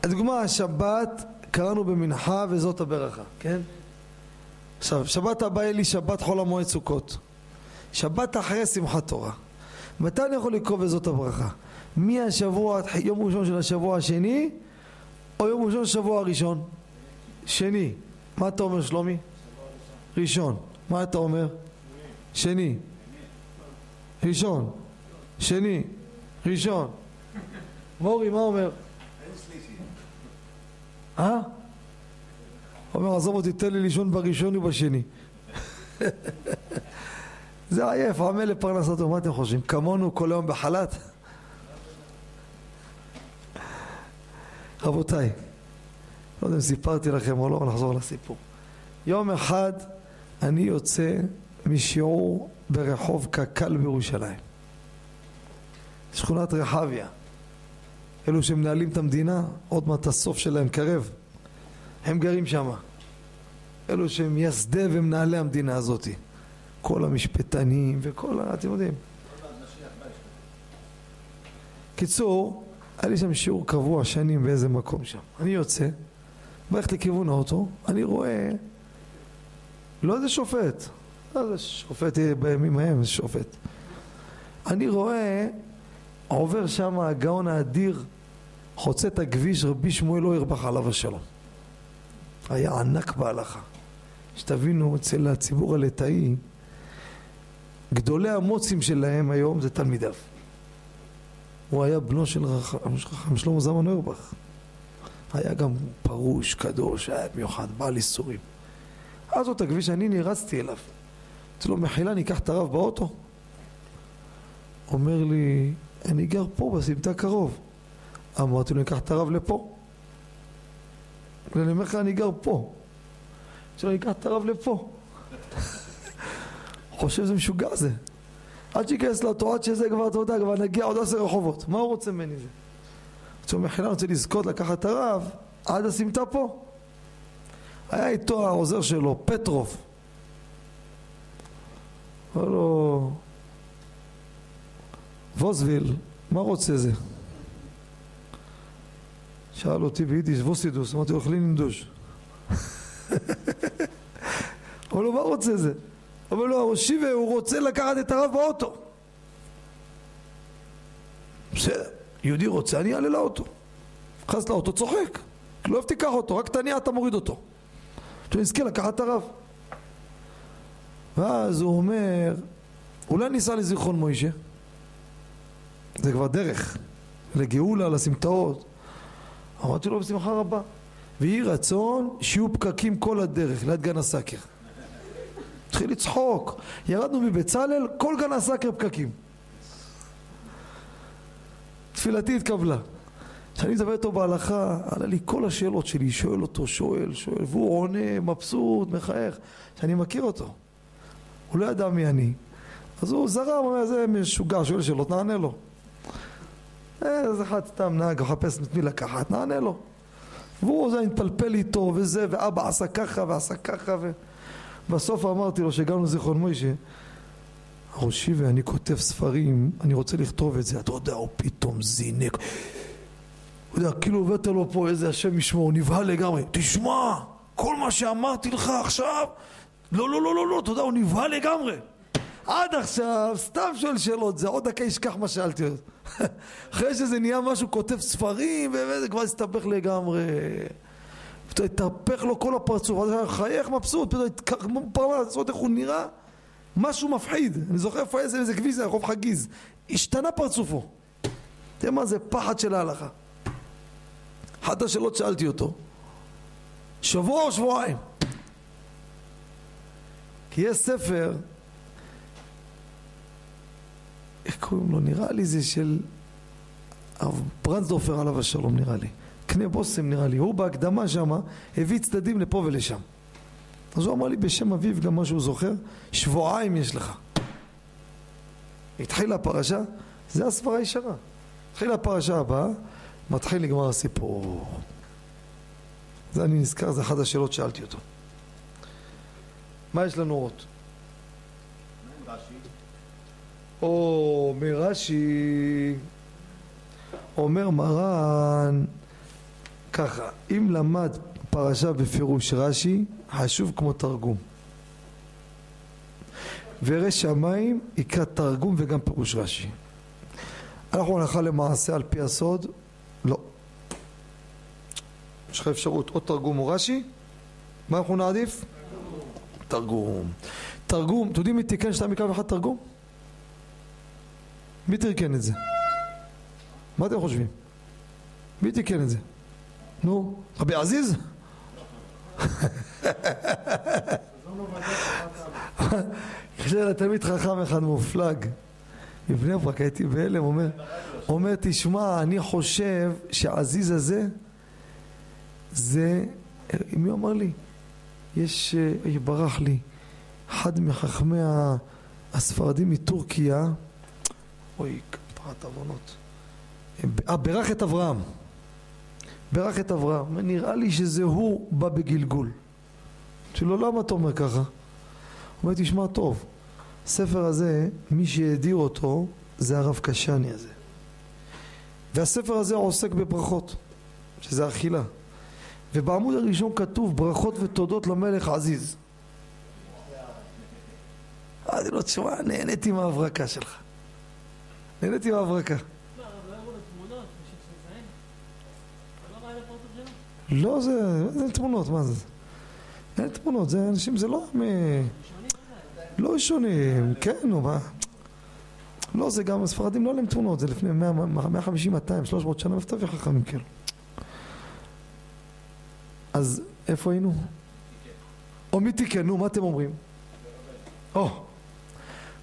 הדוגמה, השבת קראנו במנחה וזאת הברכה, כן? עכשיו, שבת הבאה יהיה לי שבת חול המועד סוכות. שבת אחרי שמחת תורה. מתי אני יכול לקרוא וזאת הברכה? מהשבוע, יום ראשון של השבוע השני, או יום ראשון של השבוע הראשון? שני. מה אתה אומר שלומי? ראשון. מה אתה אומר? שני. ראשון. שני. ראשון. מורי, מה אומר? אין שלישי. אה? אומר, עזוב אותי, תן לי לישון בראשון ובשני. זה עייף, עמל לפרנסתו, מה אתם חושבים? כמונו כל היום בחל"ת? רבותיי, לא יודע אם סיפרתי לכם או לא, נחזור לסיפור. יום אחד אני יוצא משיעור ברחוב קק"ל בירושלים, שכונת רחביה. אלו שמנהלים את המדינה, עוד מעט הסוף שלהם קרב. הם גרים שם. אלו שהם מייסדי ומנהלי המדינה הזאת. כל המשפטנים וכל ה... אתם יודעים. קיצור, היה לי שם שיעור קבוע שנים באיזה מקום שם. אני יוצא, בלכת לכיוון האוטו, אני רואה לא איזה שופט, לא איזה שופט יהיה בימים ההם, איזה שופט. אני רואה עובר שם הגאון האדיר, חוצה את הכביש רבי שמואל לא ירבח עליו השלום. היה ענק בהלכה. שתבינו, אצל הציבור הליטאי, גדולי המוצים שלהם היום זה תלמידיו. הוא היה בנו של חכם שלמה זלמן אוירבך. היה גם פרוש, קדוש, היה מיוחד, בעל איסורים. אז זאת הכביש שאני נרצתי אליו. אמרתי לו, מחילה, ניקח את הרב באוטו? אומר לי, אני גר פה בסמטה קרוב. אמרתי לו, ניקח את הרב לפה. ואני אומר לך, אני גר פה. שלא ניקח את הרב לפה. חושב שזה משוגע זה. עד שייכנס לאוטו, עד שזה כבר, אתה יודע, כבר נגיע עוד עשר רחובות. מה הוא רוצה ממני זה? הוא מחילה, אני רוצה לזכות לקחת את הרב עד הסמטה פה. היה איתו העוזר שלו, פטרוף. אמר לו, ווזוויל, מה רוצה זה? שאל אותי ביידיש, ווסידוס, אמרתי לו, אוכלים עם דוש. אמר לו, מה רוצה זה? אמר לו, הראשי הוא רוצה לקחת את הרב באוטו. בסדר, יהודי רוצה, אני אעלה לאוטו. נכנס לאוטו, צוחק. לא אוהב תיקח אותו, רק תניע, אתה מוריד אותו. שנזכה לקחת את הרב. ואז הוא אומר, אולי ניסע לזיכרון מוישה? זה כבר דרך, לגאולה, לסמטאות. אמרתי לו בשמחה רבה. ויהי רצון שיהיו פקקים כל הדרך ליד גן הסאקר. התחיל לצחוק. ירדנו מבצלאל, כל גן הסאקר פקקים. תפילתי התקבלה. כשאני מדבר איתו בהלכה, עלה לי כל השאלות שלי, שואל אותו, שואל, שואל, והוא עונה, מבסוט, מחייך, שאני מכיר אותו. הוא לא ידע מי אני. אז הוא זרם, אומר, זה משוגע, שואל שאלות, נענה לו. איזה אחד סתם נהג, מחפש את מי לקחת, נענה לו. והוא זה מתפלפל איתו וזה, ואבא עשה ככה ועשה ככה ובסוף אמרתי לו שהגענו לזיכרון מוישה ראשי ואני כותב ספרים, אני רוצה לכתוב את זה, אתה יודע, הוא פתאום זינק. אתה יודע, כאילו הבאת לו פה איזה השם ישמור, הוא נבהל לגמרי. תשמע, כל מה שאמרתי לך עכשיו לא, לא, לא, לא, לא, אתה יודע, הוא נבהל לגמרי עד עכשיו, סתם שואל שאלות, זה עוד דקה ישכח מה שאלתי אותו אחרי שזה נהיה משהו, כותב ספרים, וזה כבר הסתבך לגמרי. פתאום התהפך לו כל הפרצוף, אז חייך מבסוט, פתאום לעשות איך הוא נראה, משהו מפחיד. אני זוכר איפה איזה, איזה כביש זה, רחוב חגיז. השתנה פרצופו. תראה מה זה פחד של ההלכה. אחת השאלות שאלתי אותו, שבוע או שבועיים? כי יש ספר איך קוראים לו? נראה לי זה של הרב עליו השלום נראה לי. קנה בושם נראה לי. הוא בהקדמה שמה הביא צדדים לפה ולשם. אז הוא אמר לי בשם אביו גם מה שהוא זוכר, שבועיים יש לך. התחילה הפרשה, זה הסברה ישרה. התחילה הפרשה הבאה, מתחיל לגמר הסיפור. זה אני נזכר, זה אחת השאלות שאלתי אותו. מה יש לנו עוד? או מרש"י אומר מרן ככה אם למד פרשה בפירוש רש"י חשוב כמו תרגום. וירא שמיים יקרא תרגום וגם פירוש רש"י. אנחנו הלכה למעשה על פי הסוד לא. יש לך אפשרות או תרגום או רש"י. מה אנחנו נעדיף? תרגום. תרגום, אתם יודעים מי תיקן שתיים מקו אחד תרגום? מי תיקן את זה? מה אתם חושבים? מי תיקן את זה? נו, רבי עזיז? התקשר לתלמיד חכם אחד מופלג מבני ברק, הייתי בהלם, אומר, אומר, תשמע, אני חושב שעזיז הזה זה, מי אמר לי? יש, אה, ברח לי, אחד מחכמי הספרדים מטורקיה אוי, כפרת עוונות. אה, ברך את אברהם. ברך את אברהם. נראה לי שזה הוא בא בגלגול. לו, למה אתה אומר ככה? הוא אומר, תשמע טוב, הספר הזה, מי שהדיר אותו זה הרב קשני הזה. והספר הזה עוסק בברכות, שזה אכילה. ובעמוד הראשון כתוב ברכות ותודות למלך עזיז. אמרתי לו, תשמע, נהניתי מההברקה שלך. נהניתי מהברקה. לא, זה, זה תמונות, מה זה? אין תמונות, זה אנשים, זה לא... מ... לא ראשונים, כן, נו מה. לא, זה גם הספרדים לא עליהם תמונות, זה לפני 100, 150, 200, 300 שנה, איפה תביא חכמים כאלו? אז איפה היינו? או מי תיקן, נו, מה אתם אומרים? או,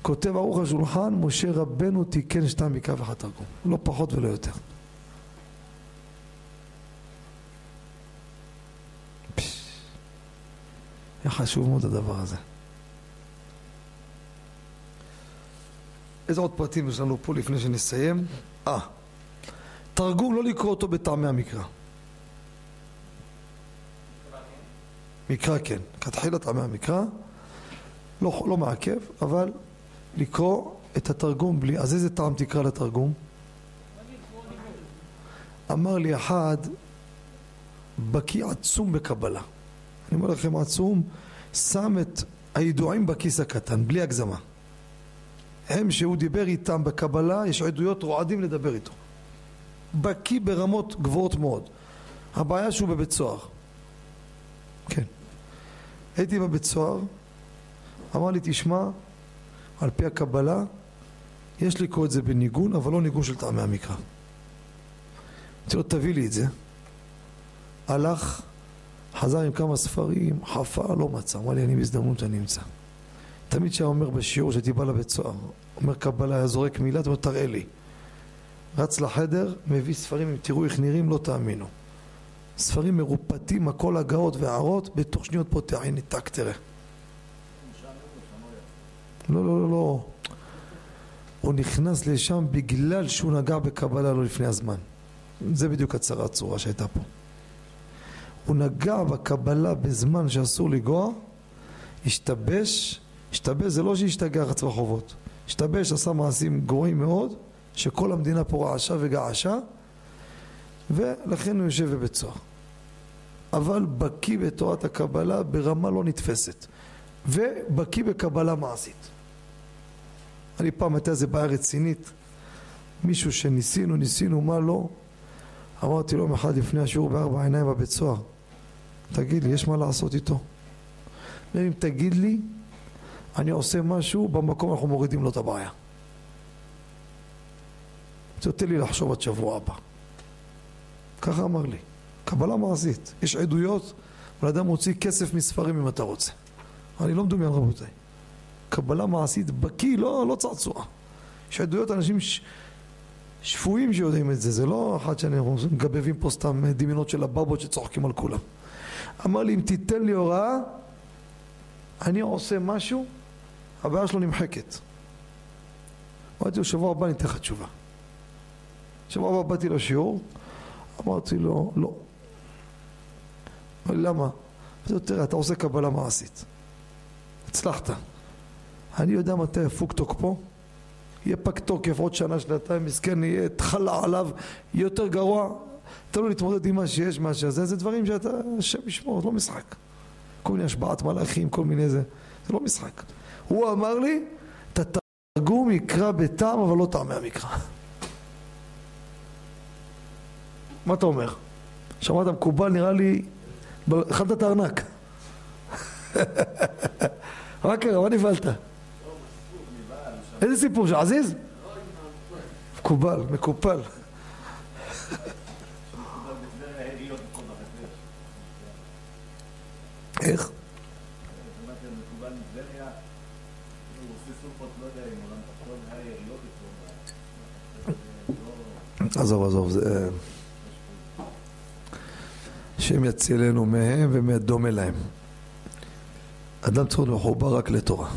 כותב ערוך השולחן, משה רבנו תיקן שתיים מקרא ואחת תרגום, לא פחות ולא יותר. היה חשוב מאוד הדבר הזה. איזה עוד פרטים יש לנו פה לפני שנסיים? אה, תרגום לא לקרוא אותו בטעמי המקרא. מקרא כן, כתחילה טעמי המקרא, לא, לא מעכב, אבל לקרוא את התרגום בלי, אז איזה טעם תקרא לתרגום? אמר לי אחד, בקיא עצום בקבלה. אני אומר לכם עצום, שם את הידועים בכיס הקטן, בלי הגזמה. הם שהוא דיבר איתם בקבלה, יש עדויות רועדים לדבר איתו. בקיא ברמות גבוהות מאוד. הבעיה שהוא בבית סוהר. כן. הייתי בבית סוהר, אמר לי, תשמע, על פי הקבלה, יש לקרוא את זה בניגון, אבל לא ניגון של טעמי המקרא. אמרתי לו, תביא לי את זה. הלך, חזר עם כמה ספרים, חפר, לא מצא. אמר לי, אני בהזדמנות אני אמצא. תמיד כשהיה אומר בשיעור שהייתי בא לבית סוהר, אומר קבלה, היה זורק מילה, אתה אומר, תראה לי. רץ לחדר, מביא ספרים, אם תראו איך נראים, לא תאמינו. ספרים מרופטים, הכל הגאות והערות, בתוך שניות פותח, הנה, טק, תראה. לא, לא, לא, לא. הוא נכנס לשם בגלל שהוא נגע בקבלה לא לפני הזמן. זה בדיוק הצהרת צורה שהייתה פה. הוא נגע בקבלה בזמן שאסור לגוע, השתבש, השתבש זה לא שהשתגע רץ ברחובות, השתבש, עשה מעשים גרועים מאוד, שכל המדינה פה רעשה וגעשה, ולכן הוא יושב בבית סוהר. אבל בקיא בתורת הקבלה ברמה לא נתפסת, ובקיא בקבלה מעשית. אני פעם הייתה איזה בעיה רצינית, מישהו שניסינו, ניסינו, מה לא, אמרתי לו יום אחד לפני השיעור בארבע עיניים בבית סוהר, תגיד לי, יש מה לעשות איתו? אם תגיד לי, אני עושה משהו, במקום אנחנו מורידים לו את הבעיה. תן לי לחשוב עד שבוע הבא. ככה אמר לי. קבלה מעשית. יש עדויות, בן אדם מוציא כסף מספרים אם אתה רוצה. אני לא מדומיין רבותיי. קבלה מעשית בקיא, לא, לא צעצוע. יש עדויות אנשים ש... שפויים שיודעים את זה, זה לא אחת שאנחנו מגבבים פה סתם דמיונות של הבבות שצוחקים על כולם. אמר לי, אם תיתן לי הוראה, אני עושה משהו, הבעיה שלו נמחקת. אמרתי לו, שבוע הבא אני אתן לך תשובה. שבוע הבא באתי לשיעור, אמרתי לו, לא. אמר לי, למה? תראה, אתה עושה קבלה מעשית. הצלחת. אני יודע מתי יפוג תוקפו, יהיה פג תוקף עוד שנה, שנתיים, מסכן, יהיה תחלה עליו, יהיה יותר גרוע. תן לו להתמודד עם מה שיש, מה שזה, זה דברים שאתה, השם ישמור, זה לא משחק. כל מיני השבעת מלאכים, כל מיני זה, זה לא משחק. הוא אמר לי, את התרגום יקרא בטעם, אבל לא טעמי המקרא. מה אתה אומר? שמעת מקובל, נראה לי, אכלת את הארנק. מה קרה? מה נבהלת? איזה סיפור? שעזיז? מקובל, מקופל. איך? עזוב, עזוב, זה... השם יצילנו מהם ומהדומה להם. אדם צריך להיות מחובר רק לתורה.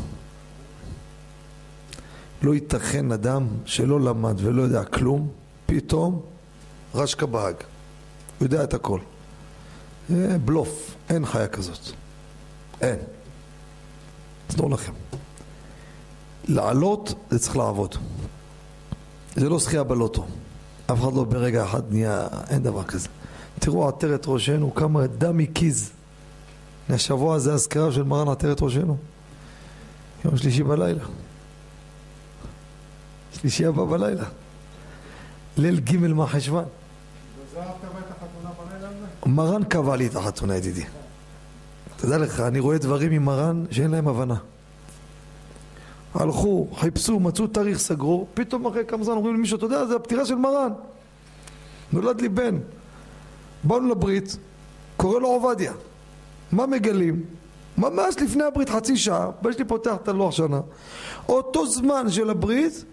לא ייתכן אדם שלא למד ולא יודע כלום, פתאום רשקה בהג. הוא יודע את הכל. זה בלוף, אין חיה כזאת. אין. תנו לכם. לעלות זה צריך לעבוד. זה לא זכייה בלוטו. אף אחד לא ברגע אחד נהיה, אין דבר כזה. תראו עטרת ראשנו, כמה דם הקיז. השבוע הזה אזכרה של מרן עטרת ראשנו. יום שלישי בלילה. שלישי הבא בלילה. ליל ג' מהחשוון. בלילה הזה? מרן קבע לי את החתונה ידידי. תדע לך, אני רואה דברים עם מרן שאין להם הבנה. הלכו, חיפשו, מצאו תאריך, סגרו, פתאום אחרי כמה זמן אומרים למישהו, אתה יודע, זה הפטירה של מרן. נולד לי בן. באנו לברית, קורא לו עובדיה. מה מגלים? ממש לפני הברית, חצי שעה, הבן שלי פותח את הלוח שנה. אותו זמן של הברית,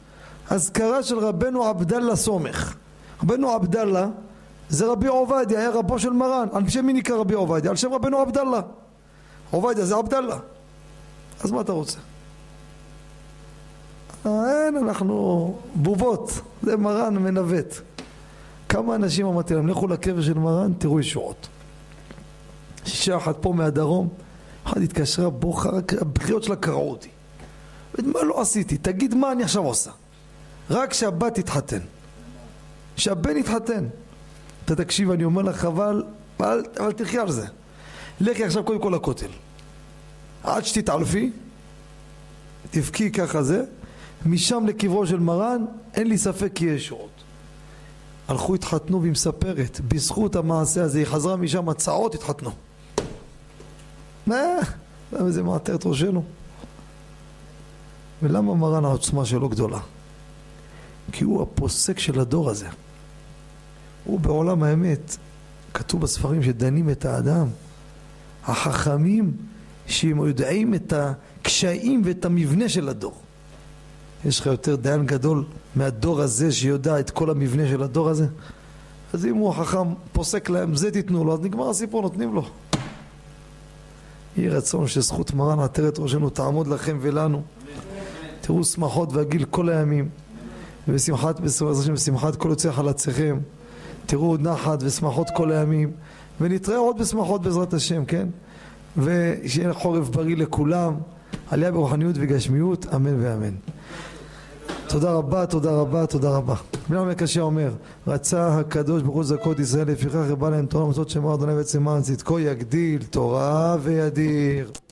אזכרה של רבנו עבדאללה סומך. רבנו עבדאללה זה רבי עובדיה, היה רבו של מרן. על שם מי נקרא רבי עובדיה? על שם רבנו עבדאללה. עובדיה זה עבדאללה. אז מה אתה רוצה? אין, אנחנו בובות, זה מרן מנווט. כמה אנשים אמרתי להם, לכו לקבר של מרן, תראו ישועות. שישה אחת פה מהדרום, אחת התקשרה, בוכה, הבחירות שלה קרעו אותי. מה לא עשיתי? תגיד מה אני עכשיו עושה. רק שהבת תתחתן. שהבן יתחתן. אתה תקשיב, אני אומר לך, חבל, אל, אל תחי על זה. לכי עכשיו קודם כל לכותל. עד שתתעלפי, תבכי ככה זה, משם לקברו של מרן, אין לי ספק כי יש שורות. הלכו התחתנו והיא מספרת, בזכות המעשה הזה, היא חזרה משם, הצעות התחתנו. מה? למה זה מעטר את ראשנו? ולמה מרן העוצמה שלו גדולה? כי הוא הפוסק של הדור הזה. הוא בעולם האמת, כתוב בספרים שדנים את האדם, החכמים שהם יודעים את הקשיים ואת המבנה של הדור. יש לך יותר דיין גדול מהדור הזה שיודע את כל המבנה של הדור הזה? אז אם הוא החכם פוסק להם זה תיתנו לו, אז נגמר הסיפור, נותנים לו. יהי רצון שזכות מרן עטרת ראשנו תעמוד לכם ולנו. תראו שמחות והגיל כל הימים, ושמחת בשמחת כל יוצא חלציכם. תראו נחת ושמחות כל הימים, ונתראה עוד בשמחות בעזרת השם, כן? ושיהיה חורף בריא לכולם, עלייה ברוחניות וגשמיות, אמן ואמן. תודה רבה, תודה רבה, תודה רבה. בן עמק קשה אומר, רצה הקדוש ברוך הוא זכות ישראל, לפיכך רבה להם תורה ומצוות שמר אדוני בעצם למען צדקו יגדיל תורה וידיר.